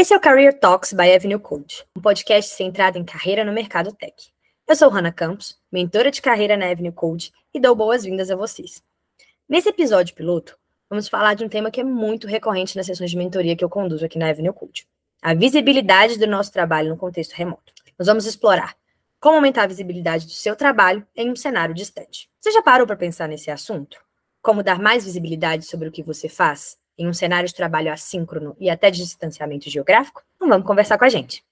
Esse é o Career Talks by Avenue Code, um podcast centrado em carreira no mercado tech. Eu sou Hanna Campos, mentora de carreira na Avenue Code, e dou boas-vindas a vocês. Nesse episódio piloto, vamos falar de um tema que é muito recorrente nas sessões de mentoria que eu conduzo aqui na Avenue Code: a visibilidade do nosso trabalho no contexto remoto. Nós vamos explorar como aumentar a visibilidade do seu trabalho em um cenário distante. Você já parou para pensar nesse assunto? Como dar mais visibilidade sobre o que você faz em um cenário de trabalho assíncrono e até de distanciamento geográfico? Então vamos conversar com a gente.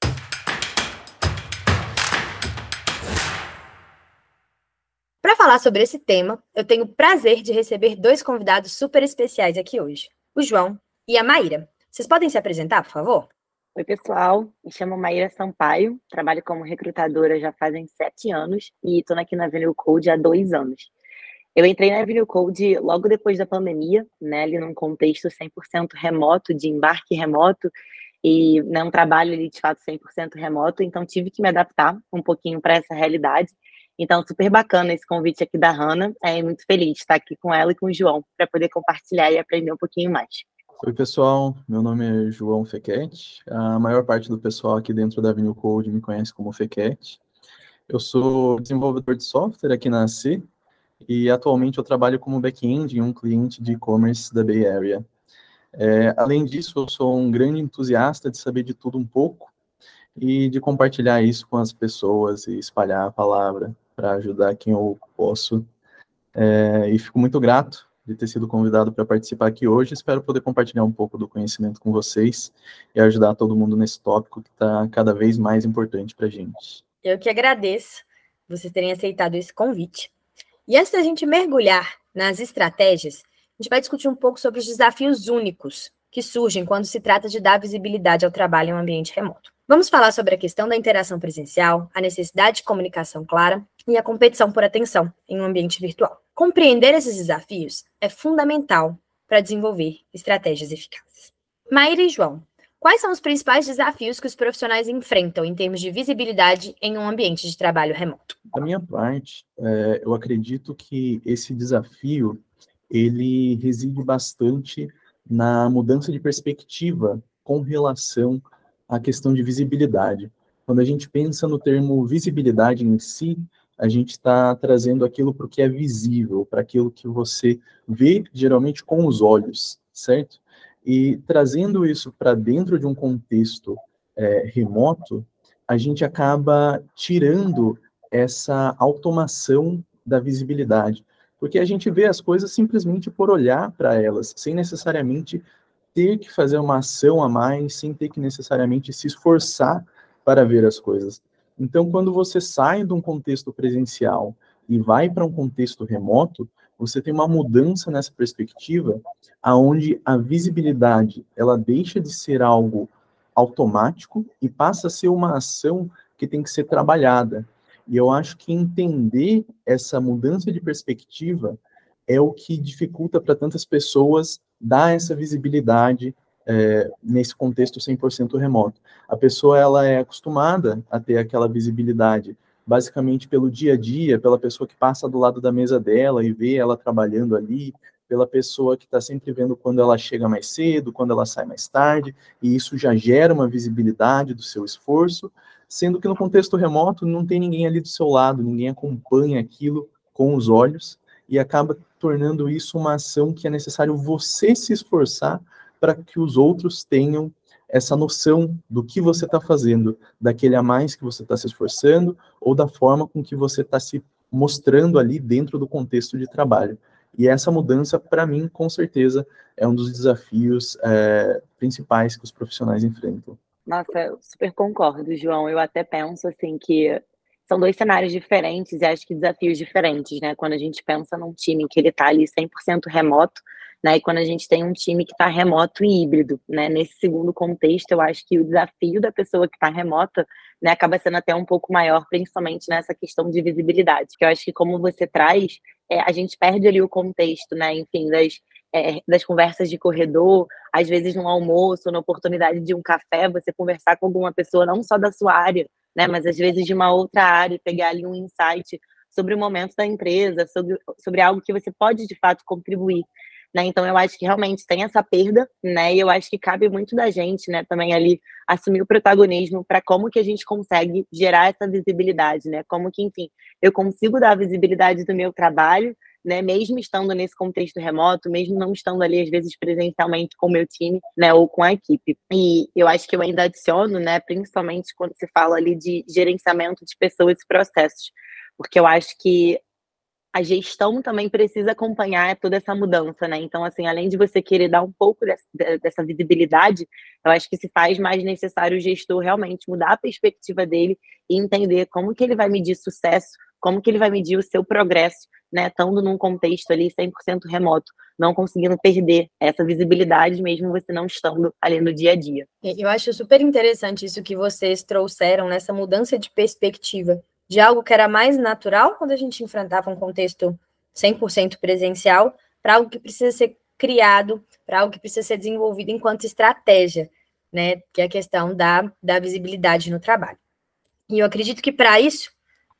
Para falar sobre esse tema, eu tenho o prazer de receber dois convidados super especiais aqui hoje, o João e a Maíra. Vocês podem se apresentar, por favor? Oi, pessoal. Me chamo Maíra Sampaio, trabalho como recrutadora já fazem sete anos e estou aqui na Avenue Code há dois anos. Eu entrei na Avenue Code logo depois da pandemia, né, ali num contexto 100% remoto, de embarque remoto, e né, um trabalho ali de fato 100% remoto, então tive que me adaptar um pouquinho para essa realidade. Então, super bacana esse convite aqui da Hanna, é muito feliz de estar aqui com ela e com o João, para poder compartilhar e aprender um pouquinho mais. Oi, pessoal, meu nome é João Fequete, a maior parte do pessoal aqui dentro da Avenue Code me conhece como Fequete. Eu sou desenvolvedor de software aqui na AC, e atualmente eu trabalho como back-end em um cliente de e-commerce da Bay Area. É, além disso, eu sou um grande entusiasta de saber de tudo um pouco e de compartilhar isso com as pessoas e espalhar a palavra para ajudar quem eu posso. É, e fico muito grato de ter sido convidado para participar aqui hoje. Espero poder compartilhar um pouco do conhecimento com vocês e ajudar todo mundo nesse tópico que está cada vez mais importante para a gente. Eu que agradeço vocês terem aceitado esse convite. E antes da gente mergulhar nas estratégias, a gente vai discutir um pouco sobre os desafios únicos que surgem quando se trata de dar visibilidade ao trabalho em um ambiente remoto. Vamos falar sobre a questão da interação presencial, a necessidade de comunicação clara e a competição por atenção em um ambiente virtual. Compreender esses desafios é fundamental para desenvolver estratégias eficazes. Maíra e João, Quais são os principais desafios que os profissionais enfrentam em termos de visibilidade em um ambiente de trabalho remoto? Da minha parte, é, eu acredito que esse desafio ele reside bastante na mudança de perspectiva com relação à questão de visibilidade. Quando a gente pensa no termo visibilidade em si, a gente está trazendo aquilo para o que é visível, para aquilo que você vê geralmente com os olhos, certo? E trazendo isso para dentro de um contexto é, remoto, a gente acaba tirando essa automação da visibilidade, porque a gente vê as coisas simplesmente por olhar para elas, sem necessariamente ter que fazer uma ação a mais, sem ter que necessariamente se esforçar para ver as coisas. Então, quando você sai de um contexto presencial e vai para um contexto remoto, você tem uma mudança nessa perspectiva, aonde a visibilidade ela deixa de ser algo automático e passa a ser uma ação que tem que ser trabalhada. E eu acho que entender essa mudança de perspectiva é o que dificulta para tantas pessoas dar essa visibilidade é, nesse contexto 100% remoto. A pessoa ela é acostumada a ter aquela visibilidade basicamente pelo dia a dia, pela pessoa que passa do lado da mesa dela e vê ela trabalhando ali, pela pessoa que está sempre vendo quando ela chega mais cedo, quando ela sai mais tarde, e isso já gera uma visibilidade do seu esforço, sendo que no contexto remoto não tem ninguém ali do seu lado, ninguém acompanha aquilo com os olhos e acaba tornando isso uma ação que é necessário você se esforçar para que os outros tenham essa noção do que você está fazendo, daquele a mais que você está se esforçando, ou da forma com que você está se mostrando ali dentro do contexto de trabalho. E essa mudança, para mim, com certeza, é um dos desafios é, principais que os profissionais enfrentam. Nossa, eu super concordo, João. Eu até penso assim que são dois cenários diferentes e acho que desafios diferentes, né? Quando a gente pensa num time que ele está ali 100% remoto, né? E quando a gente tem um time que está remoto e híbrido, né? Nesse segundo contexto, eu acho que o desafio da pessoa que está remota, né, acaba sendo até um pouco maior, principalmente nessa questão de visibilidade. Que eu acho que como você traz, é, a gente perde ali o contexto, né? Enfim, das é, das conversas de corredor, às vezes no almoço, na oportunidade de um café, você conversar com alguma pessoa não só da sua área, né, mas às vezes de uma outra área pegar ali um insight sobre o momento da empresa, sobre, sobre algo que você pode de fato contribuir. Né? Então eu acho que realmente tem essa perda, né? E eu acho que cabe muito da gente, né, também ali assumir o protagonismo para como que a gente consegue gerar essa visibilidade, né? Como que, enfim, eu consigo dar visibilidade do meu trabalho, né, mesmo estando nesse contexto remoto, mesmo não estando ali às vezes presencialmente com o meu time, né, ou com a equipe. E eu acho que eu ainda adiciono, né, principalmente quando se fala ali de gerenciamento de pessoas e processos, porque eu acho que a gestão também precisa acompanhar toda essa mudança, né? Então, assim, além de você querer dar um pouco dessa, dessa, visibilidade, eu acho que se faz mais necessário o gestor realmente mudar a perspectiva dele e entender como que ele vai medir sucesso, como que ele vai medir o seu progresso, né? Estando num contexto ali 100% remoto, não conseguindo perder essa visibilidade mesmo você não estando ali no dia a dia. Eu acho super interessante isso que vocês trouxeram nessa mudança de perspectiva de algo que era mais natural quando a gente enfrentava um contexto 100% presencial, para algo que precisa ser criado, para algo que precisa ser desenvolvido enquanto estratégia, né? Que é a questão da, da visibilidade no trabalho. E eu acredito que para isso,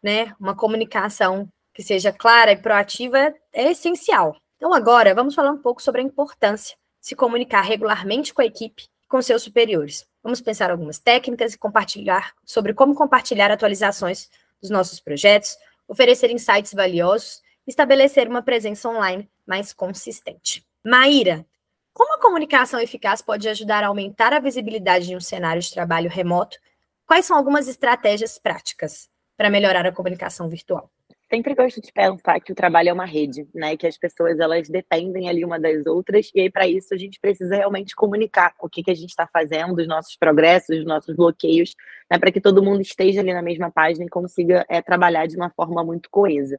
né, uma comunicação que seja clara e proativa é, é essencial. Então, agora, vamos falar um pouco sobre a importância de se comunicar regularmente com a equipe com seus superiores. Vamos pensar algumas técnicas e compartilhar sobre como compartilhar atualizações dos nossos projetos, oferecer insights valiosos e estabelecer uma presença online mais consistente. Maíra, como a comunicação eficaz pode ajudar a aumentar a visibilidade de um cenário de trabalho remoto? Quais são algumas estratégias práticas para melhorar a comunicação virtual? Sempre gosto de pensar que o trabalho é uma rede, né? Que as pessoas elas dependem ali uma das outras e aí para isso a gente precisa realmente comunicar o que que a gente está fazendo, os nossos progressos, os nossos bloqueios, né? Para que todo mundo esteja ali na mesma página e consiga é, trabalhar de uma forma muito coesa.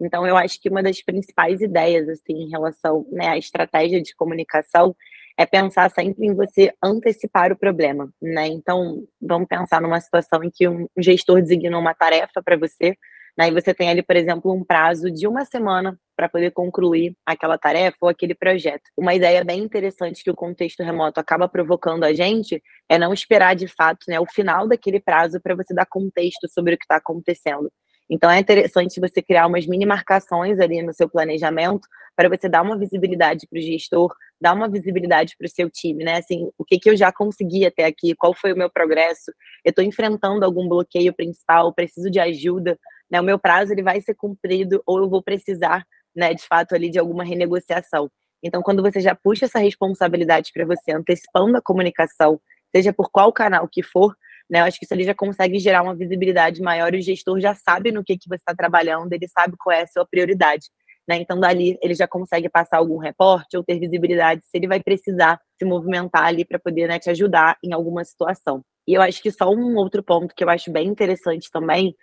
Então eu acho que uma das principais ideias assim em relação né, à estratégia de comunicação é pensar sempre em você antecipar o problema, né? Então vamos pensar numa situação em que um gestor designou uma tarefa para você Né? E você tem ali, por exemplo, um prazo de uma semana para poder concluir aquela tarefa ou aquele projeto. Uma ideia bem interessante que o contexto remoto acaba provocando a gente é não esperar de fato né, o final daquele prazo para você dar contexto sobre o que está acontecendo. Então é interessante você criar umas mini marcações ali no seu planejamento para você dar uma visibilidade para o gestor, dar uma visibilidade para o seu time, né? Assim, o que, que eu já consegui até aqui, qual foi o meu progresso, eu estou enfrentando algum bloqueio principal, preciso de ajuda, né? O meu prazo ele vai ser cumprido ou eu vou precisar, né, de fato ali de alguma renegociação. Então, quando você já puxa essa responsabilidade para você, antecipando a comunicação, seja por qual canal que for, né, eu acho que isso ali já consegue gerar uma visibilidade maior e o gestor já sabe no que, que você está trabalhando, ele sabe qual é a sua prioridade. Né? Então, dali, ele já consegue passar algum reporte ou ter visibilidade se ele vai precisar se movimentar ali para poder né, te ajudar em alguma situação. E eu acho que só um outro ponto que eu acho bem interessante também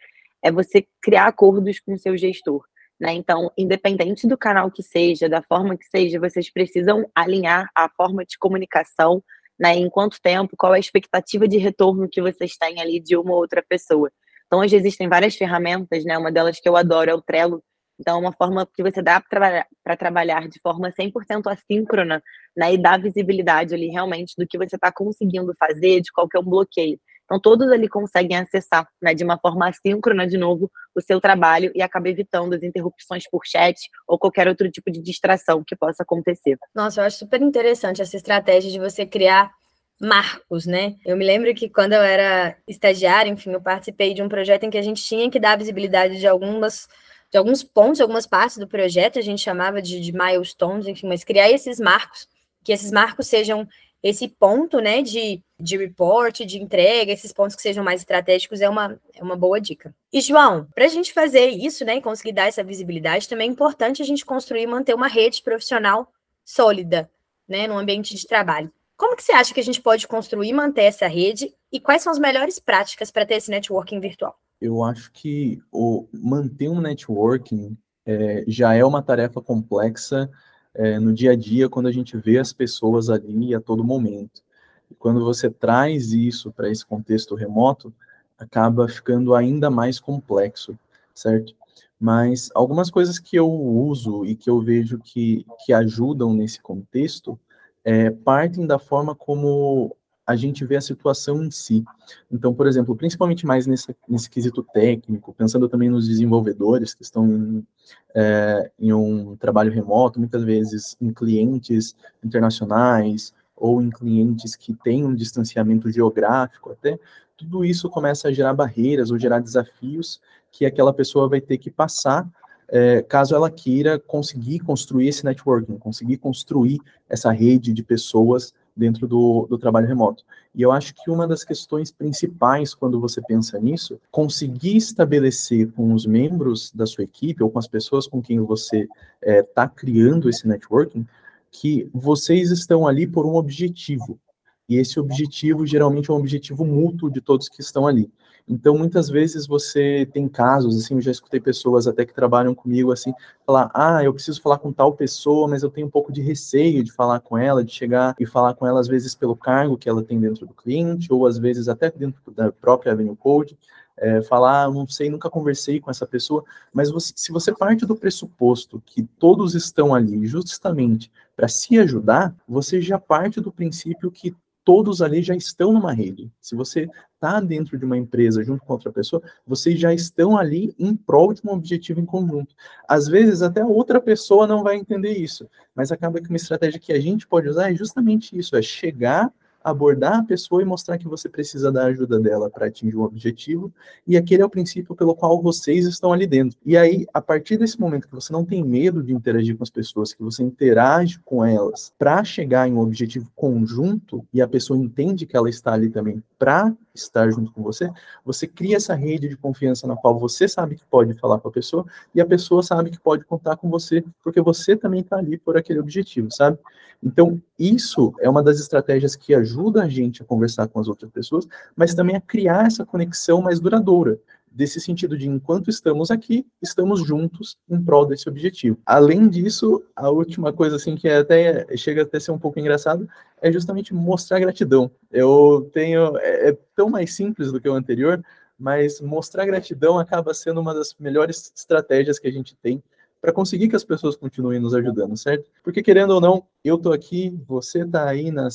é você criar acordos com o seu gestor. Né? Então, independente do canal que seja, da forma que seja, vocês precisam alinhar a forma de comunicação, né? Em quanto tempo, qual é a expectativa de retorno que vocês têm ali de uma ou outra pessoa. Então, hoje existem várias ferramentas, né? Uma delas que eu adoro é o Trello. Então, é uma forma que você dá para trabalhar, de forma 100% assíncrona, né? E dar visibilidade ali realmente do que você está conseguindo fazer, de qualquer um bloqueio. Então, todos ali conseguem acessar, né, de uma forma assíncrona, de novo, o seu trabalho e acaba evitando as interrupções por chat ou qualquer outro tipo de distração que possa acontecer. Nossa, eu acho super interessante essa estratégia de você criar marcos, né? Eu me lembro que quando eu era estagiária, enfim, eu participei de um projeto em que a gente tinha que dar visibilidade de algumas de alguns pontos, algumas partes do projeto, a gente chamava de, de milestones, enfim, mas criar esses marcos, que esses marcos sejam esse ponto, né, de, de report, de entrega, esses pontos que sejam mais estratégicos é uma, é uma boa dica. E, João, para a gente fazer isso, né, e conseguir dar essa visibilidade, também é importante a gente construir e manter uma rede profissional sólida, né, no ambiente de trabalho. Como que você acha que a gente pode construir e manter essa rede e quais são as melhores práticas para ter esse networking virtual? Eu acho que o manter um networking é, já é uma tarefa complexa é, no dia a dia, quando a gente vê as pessoas ali a todo momento. E quando você traz isso para esse contexto remoto, acaba ficando ainda mais complexo, certo? Mas algumas coisas que eu uso e que eu vejo que, que ajudam nesse contexto é, partem da forma como a gente vê a situação em si. Então, por exemplo, principalmente mais nesse, nesse quesito técnico, pensando também nos desenvolvedores que estão em, é, em um trabalho remoto, muitas vezes em clientes internacionais ou em clientes que têm um distanciamento geográfico até, tudo isso começa a gerar barreiras ou gerar desafios que aquela pessoa vai ter que passar é, caso ela queira conseguir construir esse networking, conseguir construir essa rede de pessoas dentro do, do trabalho remoto. E eu acho que uma das questões principais quando você pensa nisso, conseguir estabelecer com os membros da sua equipe ou com as pessoas com quem você está é, tá criando esse networking, que vocês estão ali por um objetivo. E esse objetivo geralmente é um objetivo mútuo de todos que estão ali. Então, muitas vezes você tem casos, assim, eu já escutei pessoas até que trabalham comigo, assim, falar, ah, eu preciso falar com tal pessoa, mas eu tenho um pouco de receio de falar com ela, de chegar e falar com ela, às vezes, pelo cargo que ela tem dentro do cliente, ou às vezes até dentro da própria Avenue Code, é, falar, ah, não sei, nunca conversei com essa pessoa, mas você, se você parte do pressuposto que todos estão ali justamente para se ajudar, você já parte do princípio que todos ali já estão numa rede. Se você está dentro de uma empresa junto com outra pessoa, vocês já estão ali em prol de um objetivo em conjunto. Às vezes, até outra pessoa não vai entender isso, mas acaba que uma estratégia que a gente pode usar é justamente isso: é chegar abordar a pessoa e mostrar que você precisa da ajuda dela para atingir um objetivo, e aquele é o princípio pelo qual vocês estão ali dentro. E aí, a partir desse momento que você não tem medo de interagir com as pessoas, que você interage com elas para chegar em um objetivo conjunto, e a pessoa entende que ela está ali também para estar junto com você, você cria essa rede de confiança na qual você sabe que pode falar com a pessoa e a pessoa sabe que pode contar com você, porque você também está ali por aquele objetivo, sabe? Então, isso é uma das estratégias que ajuda a gente a conversar com as outras pessoas, mas também a criar essa conexão mais duradoura desse sentido de enquanto estamos aqui, estamos juntos em prol desse objetivo. Além disso, a última coisa assim que é até chega até ser um pouco engraçado é justamente mostrar gratidão. Eu tenho é, é tão mais simples do que o anterior, mas mostrar gratidão acaba sendo uma das melhores estratégias que a gente tem para conseguir que as pessoas continuem nos ajudando, certo? Porque querendo ou não, eu tô aqui, você tá aí na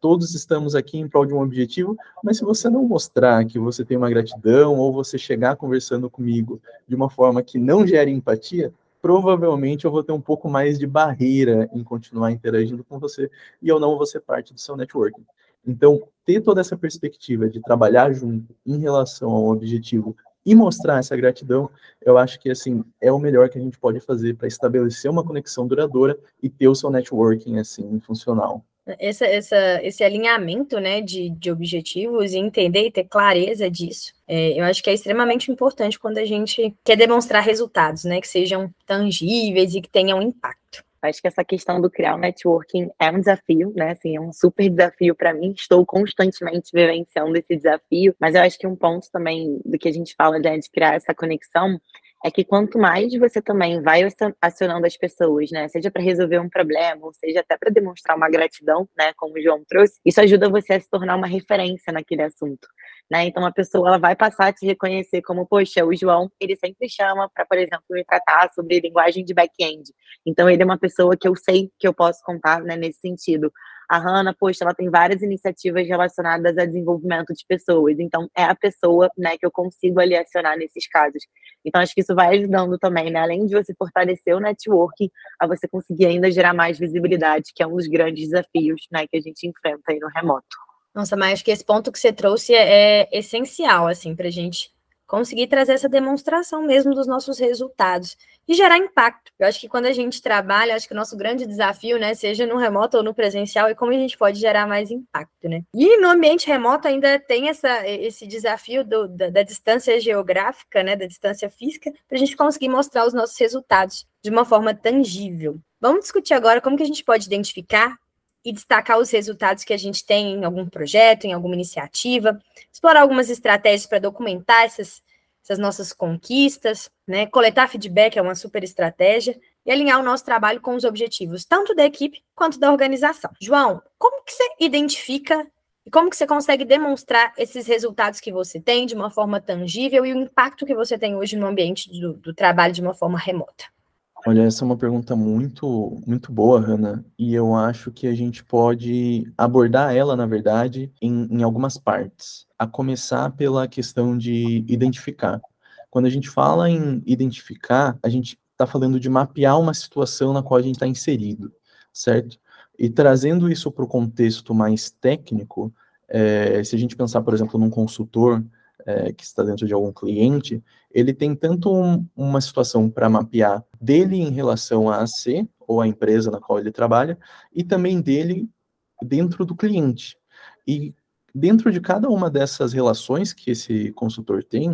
todos estamos aqui em prol de um objetivo, mas se você não mostrar que você tem uma gratidão ou você chegar conversando comigo de uma forma que não gere empatia, provavelmente eu vou ter um pouco mais de barreira em continuar interagindo com você e eu não vou ser parte do seu networking. Então, ter toda essa perspectiva de trabalhar junto em relação ao objetivo e mostrar essa gratidão, eu acho que assim é o melhor que a gente pode fazer para estabelecer uma conexão duradoura e ter o seu networking assim funcional essa, essa, esse alinhamento né, de, de objetivos e entender e ter clareza disso, é, eu acho que é extremamente importante quando a gente quer demonstrar resultados, né, que sejam tangíveis e que tenham impacto. Acho que essa questão do criar um networking é um desafio, né? Assim, é um super desafio para mim. Estou constantemente vivenciando esse desafio, mas eu acho que um ponto também do que a gente fala né, de criar essa conexão é que quanto mais você também vai acionando as pessoas, né, seja para resolver um problema, ou seja até para demonstrar uma gratidão, né, como o João trouxe, isso ajuda você a se tornar uma referência naquele assunto, né? Então a pessoa ela vai passar a te reconhecer como, poxa, o João, ele sempre chama para, por exemplo, me tratar sobre linguagem de back-end. Então ele é uma pessoa que eu sei que eu posso contar, né, nesse sentido. A Hanna, poxa, ela tem várias iniciativas relacionadas a desenvolvimento de pessoas. Então, é a pessoa, né, que eu consigo ali acionar nesses casos. Então, acho que isso vai ajudando também, né? Além de você fortalecer o networking, a você conseguir ainda gerar mais visibilidade, que é um dos grandes desafios, né, que a gente enfrenta aí no remoto. Nossa, mas acho que esse ponto que você trouxe é, é essencial, assim, para a gente conseguir trazer essa demonstração mesmo dos nossos resultados e gerar impacto. Eu acho que quando a gente trabalha, acho que o nosso grande desafio, né, seja no remoto ou no presencial, é como a gente pode gerar mais impacto, né? E no ambiente remoto ainda tem essa, esse desafio do, da, da distância geográfica, né, da distância física, para a gente conseguir mostrar os nossos resultados de uma forma tangível. Vamos discutir agora como que a gente pode identificar e destacar os resultados que a gente tem em algum projeto, em alguma iniciativa, explorar algumas estratégias para documentar essas, essas nossas conquistas, né? Coletar feedback é uma super estratégia e alinhar o nosso trabalho com os objetivos, tanto da equipe quanto da organização. João, como que você identifica e como que você consegue demonstrar esses resultados que você tem de uma forma tangível e o impacto que você tem hoje no ambiente do, do trabalho de uma forma remota? Olha, essa é uma pergunta muito, muito boa, Hanna, e eu acho que a gente pode abordar ela, na verdade, em, em algumas partes. A começar pela questão de identificar. Quando a gente fala em identificar, a gente está falando de mapear uma situação na qual a gente está inserido, certo? E trazendo isso para o contexto mais técnico, é, se a gente pensar, por exemplo, num consultor é, que está dentro de algum cliente, ele tem tanto um, uma situação para mapear dele em relação à AC, ou à empresa na qual ele trabalha, e também dele dentro do cliente. E dentro de cada uma dessas relações que esse consultor tem,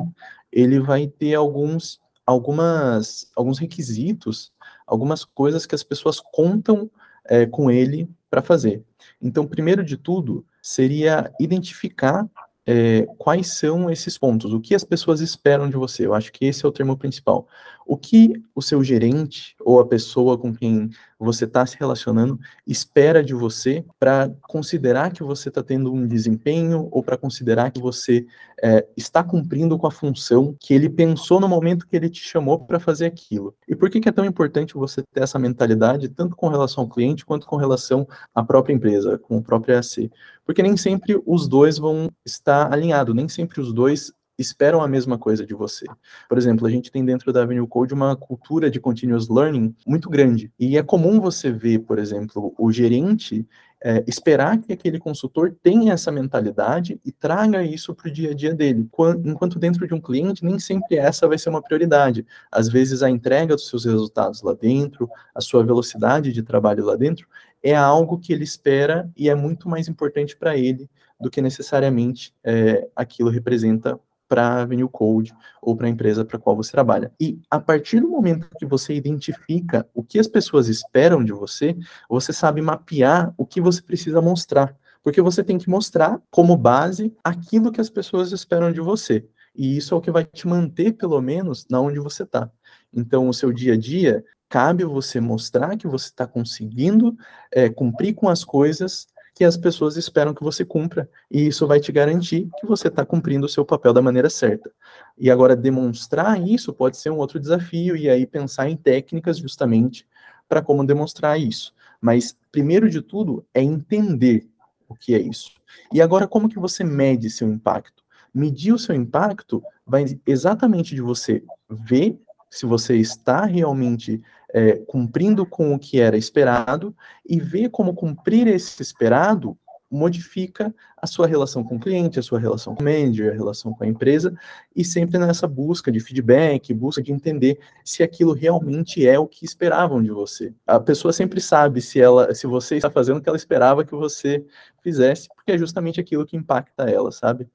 ele vai ter alguns, algumas, alguns requisitos, algumas coisas que as pessoas contam é, com ele para fazer. Então, primeiro de tudo, seria identificar é, quais são esses pontos, o que as pessoas esperam de você. Eu acho que esse é o termo principal. O que o seu gerente ou a pessoa com quem você está se relacionando espera de você para considerar que você está tendo um desempenho ou para considerar que você é, está cumprindo com a função que ele pensou no momento que ele te chamou para fazer aquilo. E por que, que é tão importante você ter essa mentalidade, tanto com relação ao cliente quanto com relação à própria empresa, com o próprio AC? Porque nem sempre os dois vão estar alinhados, nem sempre os dois esperam a mesma coisa de você. Por exemplo, a gente tem dentro da Avenue Code uma cultura de continuous learning muito grande. E é comum você ver, por exemplo, o gerente é, esperar que aquele consultor tenha essa mentalidade e traga isso para o dia a dia dele. Enquanto dentro de um cliente, nem sempre essa vai ser uma prioridade. Às vezes, a entrega dos seus resultados lá dentro, a sua velocidade de trabalho lá dentro, é algo que ele espera e é muito mais importante para ele do que necessariamente é, aquilo representa para a Avenue Code ou para a empresa para qual você trabalha. E a partir do momento que você identifica o que as pessoas esperam de você, você sabe mapear o que você precisa mostrar. Porque você tem que mostrar como base aquilo que as pessoas esperam de você. E isso é o que vai te manter, pelo menos, na onde você está. Então, o seu dia a dia, cabe você mostrar que você está conseguindo é, cumprir com as coisas que as pessoas esperam que você cumpra, e isso vai te garantir que você está cumprindo o seu papel da maneira certa. E agora, demonstrar isso pode ser um outro desafio, e aí pensar em técnicas justamente para como demonstrar isso. Mas, primeiro de tudo, é entender o que é isso. E agora, como que você mede seu impacto? Medir o seu impacto vai exatamente de você ver se você está realmente é, cumprindo com o que era esperado e ver como cumprir esse esperado modifica a sua relação com o cliente, a sua relação com o manager, a relação com a empresa, e sempre nessa busca de feedback, busca de entender se aquilo realmente é o que esperavam de você. A pessoa sempre sabe se ela, se você está fazendo o que ela esperava que você fizesse, porque é justamente aquilo que impacta ela, sabe?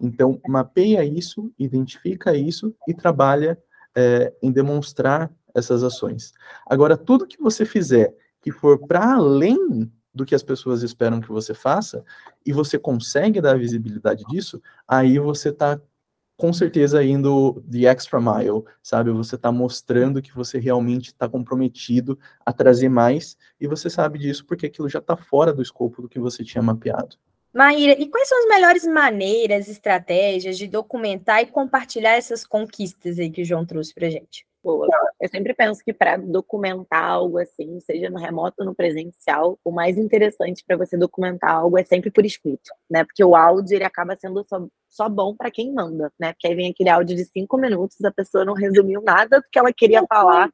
Então, mapeia isso, identifica isso e trabalha é, em demonstrar essas ações. Agora, tudo que você fizer que for para além do que as pessoas esperam que você faça, e você consegue dar visibilidade disso, aí você está com certeza indo the extra mile, sabe? Você está mostrando que você realmente está comprometido a trazer mais, e você sabe disso porque aquilo já está fora do escopo do que você tinha mapeado. Maíra, e quais são as melhores maneiras, estratégias de documentar e compartilhar essas conquistas aí que o João trouxe para gente? Boa. Eu sempre penso que para documentar algo assim, seja no remoto ou no presencial, o mais interessante para você documentar algo é sempre por escrito, né? Porque o áudio ele acaba sendo só, só bom para quem manda, né? Porque aí vem aquele áudio de cinco minutos, a pessoa não resumiu nada do que ela queria falar.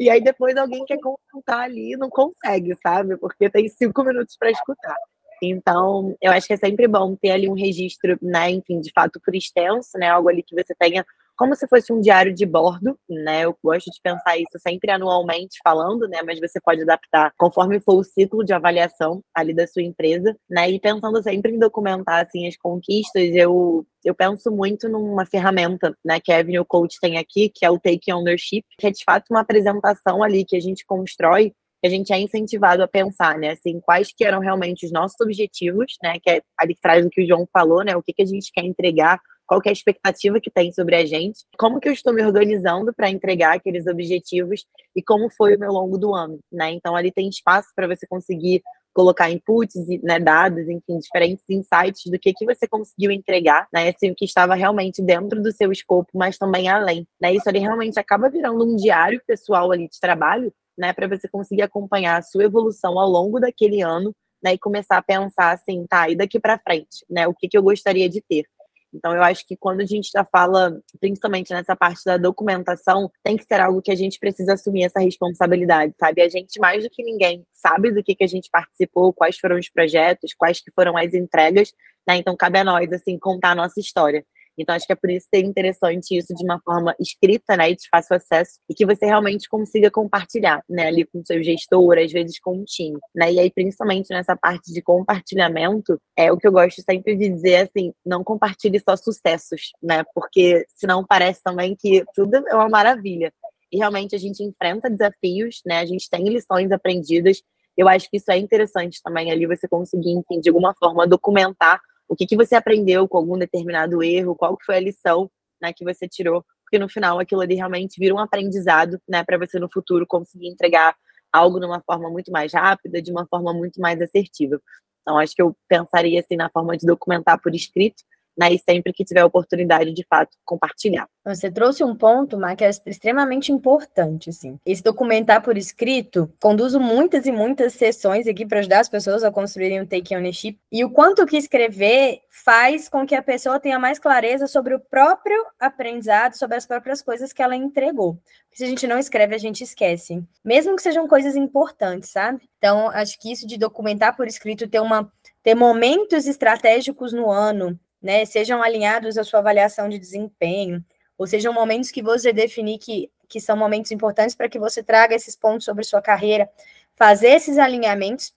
E aí depois alguém quer contar ali e não consegue, sabe? Porque tem cinco minutos para escutar. Então, eu acho que é sempre bom ter ali um registro, né, enfim, de fato por extenso, né, algo ali que você tenha como se fosse um diário de bordo, né? Eu gosto de pensar isso sempre anualmente falando, né? Mas você pode adaptar conforme for o ciclo de avaliação ali da sua empresa, né? E pensando sempre em documentar assim as conquistas, eu eu penso muito numa ferramenta, né, que a Avenue Coach tem aqui, que é o Take Ownership, que é de fato uma apresentação ali que a gente constrói a gente é incentivado a pensar, né, assim, quais que eram realmente os nossos objetivos, né, que é ali que traz o que o João falou, né, o que, que a gente quer entregar, qual é a expectativa que tem sobre a gente, como que eu estou me organizando para entregar aqueles objetivos e como foi o meu longo do ano, né? Então ali tem espaço para você conseguir colocar inputs, né, dados, enfim, diferentes insights do que, que você conseguiu entregar, né, assim, o que estava realmente dentro do seu escopo, mas também além, né, isso ali realmente acaba virando um diário pessoal ali de trabalho, né, para você conseguir acompanhar a sua evolução ao longo daquele ano, né, e começar a pensar assim, tá, e daqui para frente, né, o que, que eu gostaria de ter. Então, eu acho que quando a gente já fala, principalmente nessa parte da documentação, tem que ser algo que a gente precisa assumir essa responsabilidade, sabe? A gente, mais do que ninguém, sabe do que, que a gente participou, quais foram os projetos, quais que foram as entregas, né? Então, cabe a nós, assim, contar a nossa história. Então, acho que é por isso que é interessante isso de uma forma escrita, né, e de fácil acesso, e que você realmente consiga compartilhar, né, ali com o seu gestor, às vezes com um time, né, e aí, principalmente nessa parte de compartilhamento, é o que eu gosto sempre de dizer, assim, não compartilhe só sucessos, né, porque senão parece também que tudo é uma maravilha. E realmente a gente enfrenta desafios, né, a gente tem lições aprendidas, eu acho que isso é interessante também ali você conseguir, enfim, de alguma forma documentar o que, que você aprendeu com algum determinado erro, qual que foi a lição né, que você tirou, porque no final aquilo ali realmente vira um aprendizado, né, para você no futuro conseguir entregar algo de uma forma muito mais rápida, de uma forma muito mais assertiva. Então, acho que eu pensaria assim na forma de documentar por escrito, né, e sempre que tiver oportunidade, de fato, compartilhar. Você trouxe um ponto, Mar, que é extremamente importante, assim. Esse documentar por escrito, conduzo muitas e muitas sessões aqui para ajudar as pessoas a construírem um take ownership, e o quanto que escrever faz com que a pessoa tenha mais clareza sobre o próprio aprendizado, sobre as próprias coisas que ela entregou. Porque se a gente não escreve, a gente esquece. Mesmo que sejam coisas importantes, sabe? Então, acho que isso de documentar por escrito, ter uma ter momentos estratégicos no ano né, sejam alinhados à sua avaliação de desempenho, ou sejam momentos que você definir que, que são momentos importantes para que você traga esses pontos sobre sua carreira, fazer esses alinhamentos,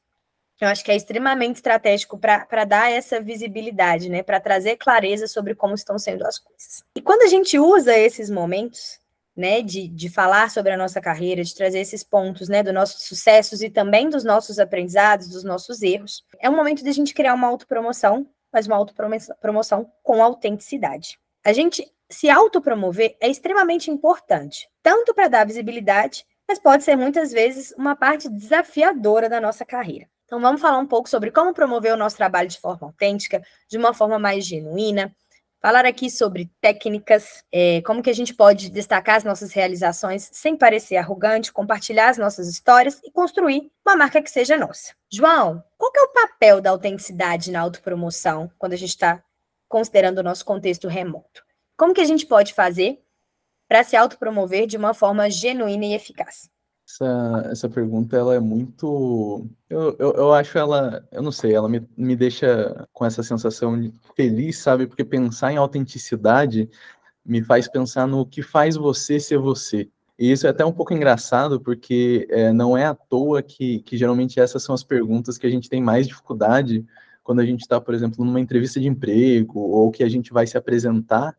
eu acho que é extremamente estratégico para dar essa visibilidade, né, para trazer clareza sobre como estão sendo as coisas. E quando a gente usa esses momentos, né, de, de falar sobre a nossa carreira, de trazer esses pontos, né, dos nossos sucessos e também dos nossos aprendizados, dos nossos erros, é um momento de a gente criar uma autopromoção mas uma autopromoção com autenticidade. A gente se autopromover é extremamente importante, tanto para dar visibilidade, mas pode ser muitas vezes uma parte desafiadora da nossa carreira. Então vamos falar um pouco sobre como promover o nosso trabalho de forma autêntica, de uma forma mais genuína, falar aqui sobre técnicas, é, como que a gente pode destacar as nossas realizações sem parecer arrogante, compartilhar as nossas histórias e construir uma marca que seja nossa. João, qual que é o papel da autenticidade na autopromoção quando a gente está considerando o nosso contexto remoto? Como que a gente pode fazer para se autopromover de uma forma genuína e eficaz? Essa, essa pergunta, ela é muito... Eu, eu, eu acho ela, eu não sei, ela me, me deixa com essa sensação de feliz, sabe? Porque pensar em autenticidade me faz pensar no que faz você ser você. E isso é até um pouco engraçado, porque é, não é à toa que, que geralmente essas são as perguntas que a gente tem mais dificuldade quando a gente está, por exemplo, numa entrevista de emprego ou que a gente vai se apresentar.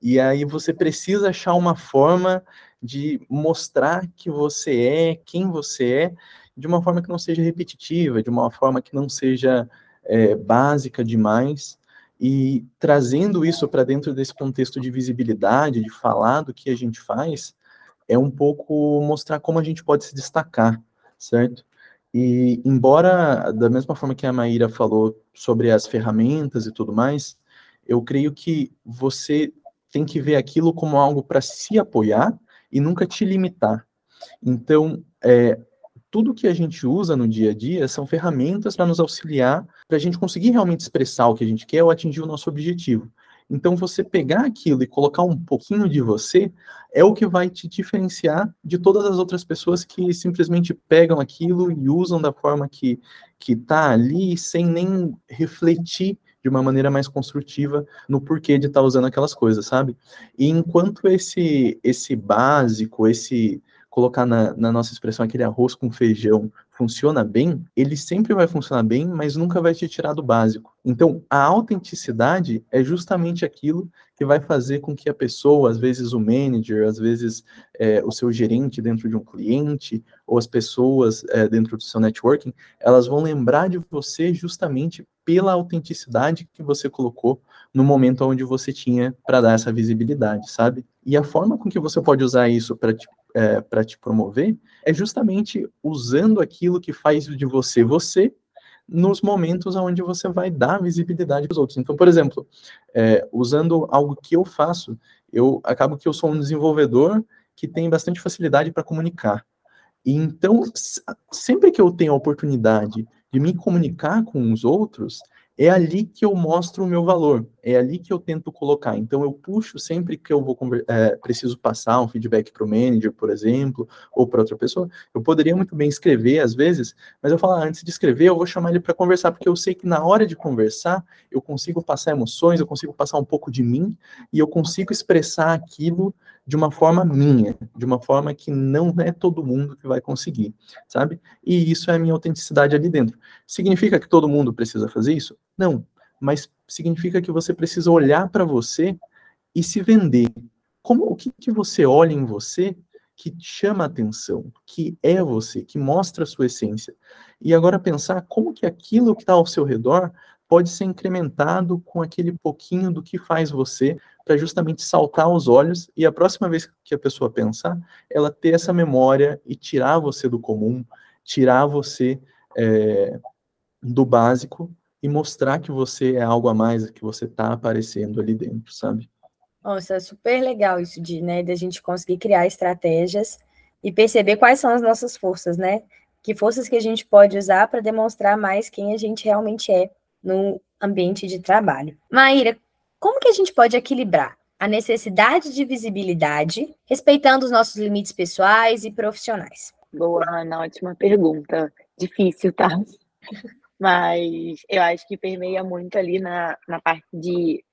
E aí você precisa achar uma forma de mostrar que você é, quem você é, de uma forma que não seja repetitiva, de uma forma que não seja é, básica demais, e trazendo isso para dentro desse contexto de visibilidade, de falar do que a gente faz, é um pouco mostrar como a gente pode se destacar, certo? E embora, da mesma forma que a Maíra falou sobre as ferramentas e tudo mais, eu creio que você tem que ver aquilo como algo para se apoiar e nunca te limitar. Então, é, tudo que a gente usa no dia a dia são ferramentas para nos auxiliar para a gente conseguir realmente expressar o que a gente quer ou atingir o nosso objetivo. Então, você pegar aquilo e colocar um pouquinho de você é o que vai te diferenciar de todas as outras pessoas que simplesmente pegam aquilo e usam da forma que que está ali sem nem refletir de uma maneira mais construtiva no porquê de estar tá usando aquelas coisas, sabe? E enquanto esse esse básico, esse colocar na, na, nossa expressão aquele arroz com feijão funciona bem, ele sempre vai funcionar bem, mas nunca vai te tirar do básico. Então, a autenticidade é justamente aquilo que vai fazer com que a pessoa, às vezes o manager, às vezes é, o seu gerente dentro de um cliente, ou as pessoas é, dentro do seu networking, elas vão lembrar de você justamente pela autenticidade que você colocou no momento onde você tinha para dar essa visibilidade, sabe? E a forma com que você pode usar isso para te é, para te promover, é justamente usando aquilo que faz de você você, nos momentos onde você vai dar visibilidade para os outros. Então, por exemplo, é, usando algo que eu faço, eu acabo que eu sou um desenvolvedor que tem bastante facilidade para comunicar. E então, sempre que eu tenho a oportunidade de me comunicar com os outros, é ali que eu mostro o meu valor, é ali que eu tento colocar. Então, eu puxo sempre que eu vou é, preciso passar um feedback para o manager, por exemplo, ou para outra pessoa. Eu poderia muito bem escrever, às vezes, mas eu falo, ah, antes de escrever, eu vou chamar ele para conversar, porque eu sei que na hora de conversar, eu consigo passar emoções, eu consigo passar um pouco de mim, e eu consigo expressar aquilo de uma forma minha, de uma forma que não é todo mundo que vai conseguir, sabe? E isso é a minha autenticidade ali dentro. Significa que todo mundo precisa fazer isso? Não, mas significa que você precisa olhar para você e se vender. Como o que, que você olha em você que chama atenção, que é você, que mostra a sua essência. E agora pensar como que aquilo que está ao seu redor pode ser incrementado com aquele pouquinho do que faz você, para justamente saltar os olhos e a próxima vez que a pessoa pensar, ela ter essa memória e tirar você do comum, tirar você é, do básico e mostrar que você é algo a mais, que você está aparecendo ali dentro, sabe? Nossa, é super legal isso de, né, de a gente conseguir criar estratégias e perceber quais são as nossas forças, né? Que forças que a gente pode usar para demonstrar mais quem a gente realmente é no ambiente de trabalho. Maíra, como que a gente pode equilibrar a necessidade de visibilidade, respeitando os nossos limites pessoais e profissionais? Boa, Ana, ótima pergunta. Difícil, tá? Mas eu acho que permeia muito ali na, na parte de,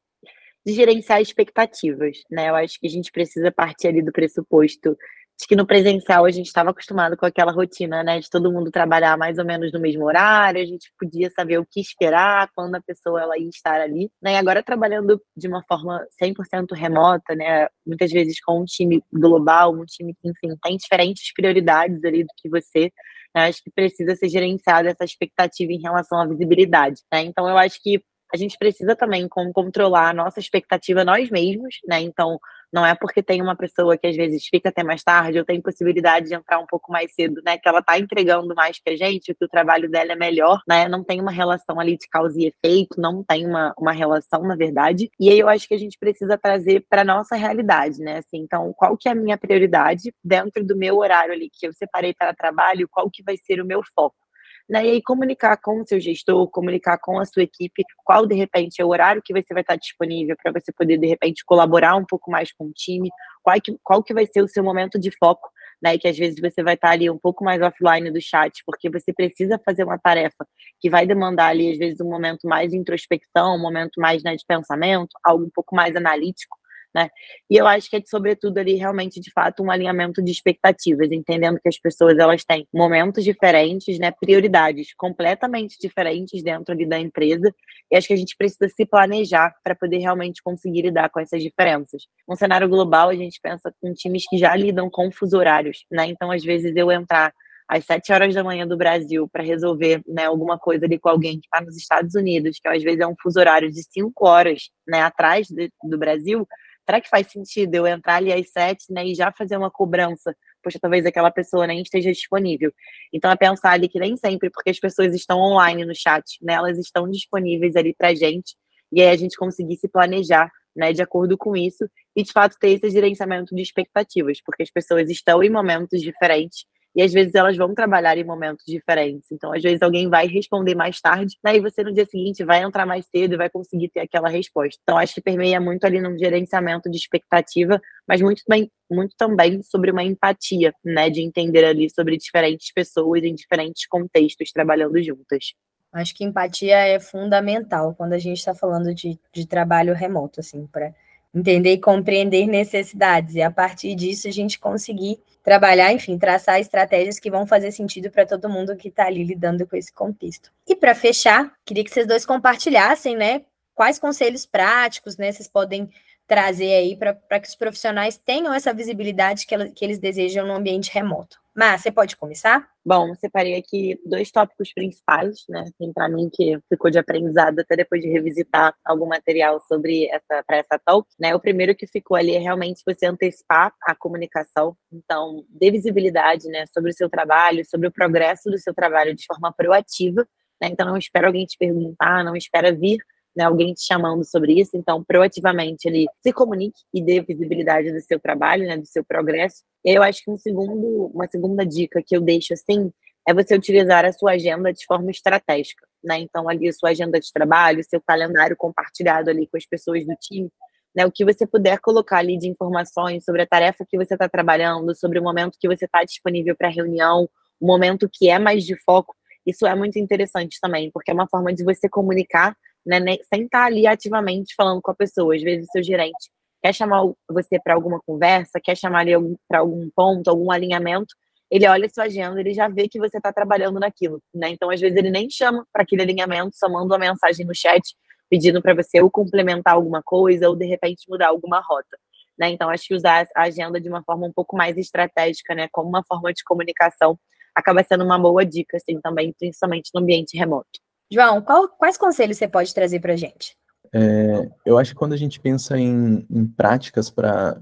de gerenciar expectativas, né? Eu acho que a gente precisa partir ali do pressuposto Acho que no presencial a gente estava acostumado com aquela rotina, né? De todo mundo trabalhar mais ou menos no mesmo horário, a gente podia saber o que esperar, quando a pessoa ela ia estar ali, né? E agora trabalhando de uma forma 100% remota, né? Muitas vezes com um time global, um time que, enfim, tem diferentes prioridades ali do que você, né? Acho que precisa ser gerenciada essa expectativa em relação à visibilidade, né? Então, eu acho que a gente precisa também controlar a nossa expectativa nós mesmos, né? Então, não é porque tem uma pessoa que às vezes fica até mais tarde, ou tem possibilidade de entrar um pouco mais cedo, né? Que ela tá entregando mais que a gente, que o trabalho dela é melhor, né? Não tem uma relação ali de causa e efeito, não tem uma, uma relação, na verdade. E aí eu acho que a gente precisa trazer para nossa realidade, né? Assim, então, qual que é a minha prioridade dentro do meu horário ali que eu separei para trabalho, qual que vai ser o meu foco? Né? E aí comunicar com o seu gestor, comunicar com a sua equipe, qual de repente é o horário que você vai estar disponível para você poder de repente colaborar um pouco mais com o time, qual que, qual que vai ser o seu momento de foco, né? Que às vezes você vai estar ali um pouco mais offline do chat, porque você precisa fazer uma tarefa que vai demandar ali às vezes um momento mais de introspecção, um momento mais né, de pensamento, algo um pouco mais analítico né? E eu acho que é, sobretudo, ali realmente, de fato, um alinhamento de expectativas, entendendo que as pessoas elas têm momentos diferentes, né? Prioridades completamente diferentes dentro ali da empresa. E acho que a gente precisa se planejar para poder realmente conseguir lidar com essas diferenças. No cenário global, a gente pensa com times que já lidam com fuso horários, né? Então, às vezes, eu entrar às sete horas da manhã do Brasil para resolver né, alguma coisa ali com alguém que está nos Estados Unidos, que às vezes é um fuso horário de cinco horas né, atrás de, do Brasil, será que faz sentido eu entrar ali às sete, né, e já fazer uma cobrança? Poxa, talvez aquela pessoa nem esteja disponível. Então, é pensar ali que nem sempre, porque as pessoas estão online no chat, né, elas estão disponíveis ali pra gente, e aí a gente conseguir se planejar, né, de acordo com isso, e de fato ter esse gerenciamento de expectativas, porque as pessoas estão em momentos diferentes, e às vezes elas vão trabalhar em momentos diferentes. Então, às vezes alguém vai responder mais tarde, e você no dia seguinte vai entrar mais cedo e vai conseguir ter aquela resposta. Então, acho que permeia muito ali no gerenciamento de expectativa, mas muito, bem, muito também sobre uma empatia, né? De entender ali sobre diferentes pessoas em diferentes contextos trabalhando juntas. Acho que empatia é fundamental quando a gente está falando de, de trabalho remoto, assim, para entender e compreender necessidades, e a partir disso a gente conseguir trabalhar, enfim, traçar estratégias que vão fazer sentido para todo mundo que está ali lidando com esse contexto. E para fechar, queria que vocês dois compartilhassem, né, quais conselhos práticos, né, vocês podem trazer aí para que os profissionais tenham essa visibilidade que, ela, que eles desejam no ambiente remoto. Mas você pode começar? Bom, separei aqui dois tópicos principais, né? Assim, para mim que ficou de aprendizado até depois de revisitar algum material sobre essa para essa talk, né? O primeiro que ficou ali é realmente você antecipar a comunicação, então dê visibilidade, né, sobre o seu trabalho, sobre o progresso do seu trabalho de forma proativa Né? Então, não espera alguém te perguntar, não espera vir né, alguém te chamando sobre isso. Então, proativamente, ele se comunique e dê visibilidade do seu trabalho, né, do seu progresso. Eu acho que um segundo, uma segunda dica que eu deixo assim é você utilizar a sua agenda de forma estratégica, né? Então, ali a sua agenda de trabalho, seu calendário compartilhado ali com as pessoas do time, né? O que você puder colocar ali de informações sobre a tarefa que você está trabalhando, sobre o momento que você está disponível para reunião, o momento que é mais de foco, isso é muito interessante também, porque é uma forma de você comunicar né, sem estar ali ativamente falando com a pessoa. Às vezes, o seu gerente quer chamar você para alguma conversa, quer chamar ali para algum ponto, algum alinhamento, ele olha a sua agenda, ele já vê que você está trabalhando naquilo, né? Então, às vezes, ele nem chama para aquele alinhamento, só manda uma mensagem no chat pedindo para você ou complementar alguma coisa ou, de repente, mudar alguma rota. Né? Então, acho que usar a agenda de uma forma um pouco mais estratégica, né? Como uma forma de comunicação, acaba sendo uma boa dica, assim, também, principalmente no ambiente remoto. João, qual, quais conselhos você pode trazer para a gente? É, eu acho que quando a gente pensa em, em práticas para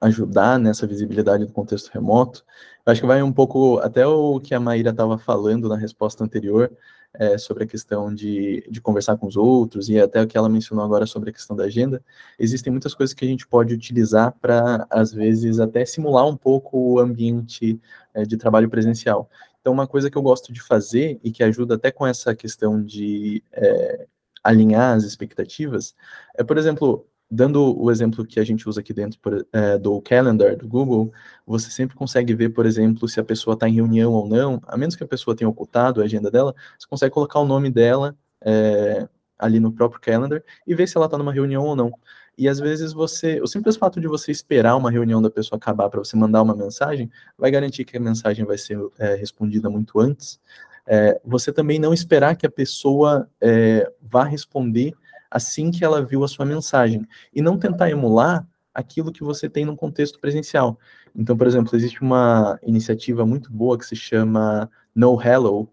ajudar nessa visibilidade do contexto remoto, eu acho que vai um pouco até o que a Maíra estava falando na resposta anterior, é, sobre a questão de, de conversar com os outros e até o que ela mencionou agora sobre a questão da agenda, existem muitas coisas que a gente pode utilizar para, às vezes, até simular um pouco o ambiente é, de trabalho presencial. Então, uma coisa que eu gosto de fazer e que ajuda até com essa questão de é, alinhar as expectativas é, por exemplo, dando o exemplo que a gente usa aqui dentro por, é, do Calendar do Google, você sempre consegue ver, por exemplo, se a pessoa está em reunião ou não, a menos que a pessoa tenha ocultado a agenda dela, você consegue colocar o nome dela é, ali no próprio Calendar e ver se ela está numa reunião ou não. E às vezes você, o simples fato de você esperar uma reunião da pessoa acabar para você mandar uma mensagem, vai garantir que a mensagem vai ser é, respondida muito antes. É, você também não esperar que a pessoa é, vá responder assim que ela viu a sua mensagem e não tentar emular aquilo que você tem no contexto presencial. Então, por exemplo, existe uma iniciativa muito boa que se chama No Hello,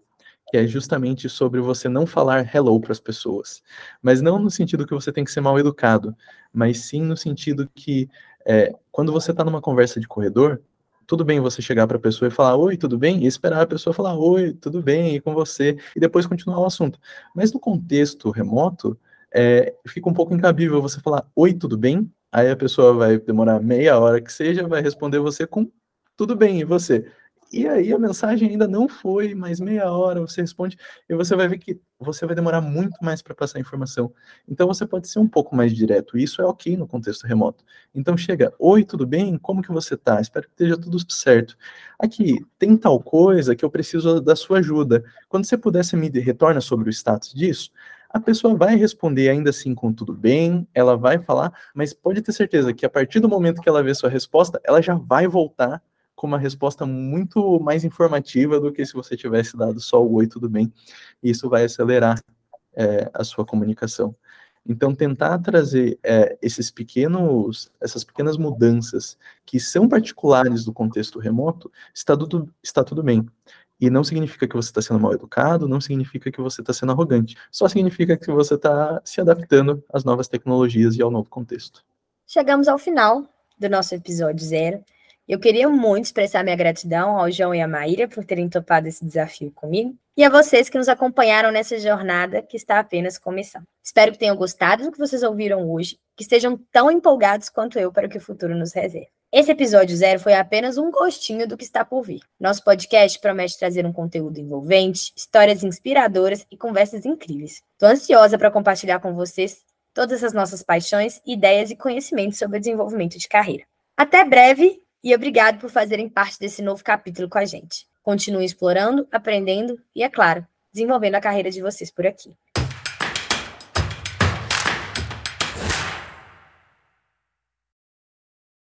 que é justamente sobre você não falar hello para as pessoas. Mas não no sentido que você tem que ser mal educado, mas sim no sentido que é, quando você está numa conversa de corredor, tudo bem você chegar para a pessoa e falar oi, tudo bem? E esperar a pessoa falar oi, tudo bem, e com você, e depois continuar o assunto. Mas no contexto remoto, é, fica um pouco incabível você falar oi, tudo bem? Aí a pessoa vai demorar meia hora que seja, vai responder você com tudo bem, e você? E aí a mensagem ainda não foi, mais meia hora você responde, e você vai ver que você vai demorar muito mais para passar a informação. Então você pode ser um pouco mais direto, isso é ok no contexto remoto. Então chega, oi, tudo bem? Como que você tá? Espero que esteja tudo certo. Aqui, tem tal coisa que eu preciso da sua ajuda. Quando você pudesse me retorna sobre o status disso, a pessoa vai responder ainda assim com tudo bem, ela vai falar, mas pode ter certeza que a partir do momento que ela vê sua resposta, ela já vai voltar com uma resposta muito mais informativa do que se você tivesse dado só o oi, tudo bem. E isso vai acelerar é, a sua comunicação. Então, tentar trazer é, esses pequenos, essas pequenas mudanças que são particulares do contexto remoto, está tudo, está tudo bem. E não significa que você está sendo mal educado, não significa que você está sendo arrogante. Só significa que você está se adaptando às novas tecnologias e ao novo contexto. Chegamos ao final do nosso episódio zero. Eu queria muito expressar minha gratidão ao João e à Maíra por terem topado esse desafio comigo e a vocês que nos acompanharam nessa jornada que está apenas começando. Espero que tenham gostado do que vocês ouviram hoje, que estejam tão empolgados quanto eu para o que o futuro nos reserva. Esse episódio zero foi apenas um gostinho do que está por vir. Nosso podcast promete trazer um conteúdo envolvente, histórias inspiradoras e conversas incríveis. Estou ansiosa para compartilhar com vocês todas as nossas paixões, ideias e conhecimentos sobre desenvolvimento de carreira. Até breve e obrigado por fazerem parte desse novo capítulo com a gente. Continuem explorando, aprendendo e, é claro, desenvolvendo a carreira de vocês por aqui.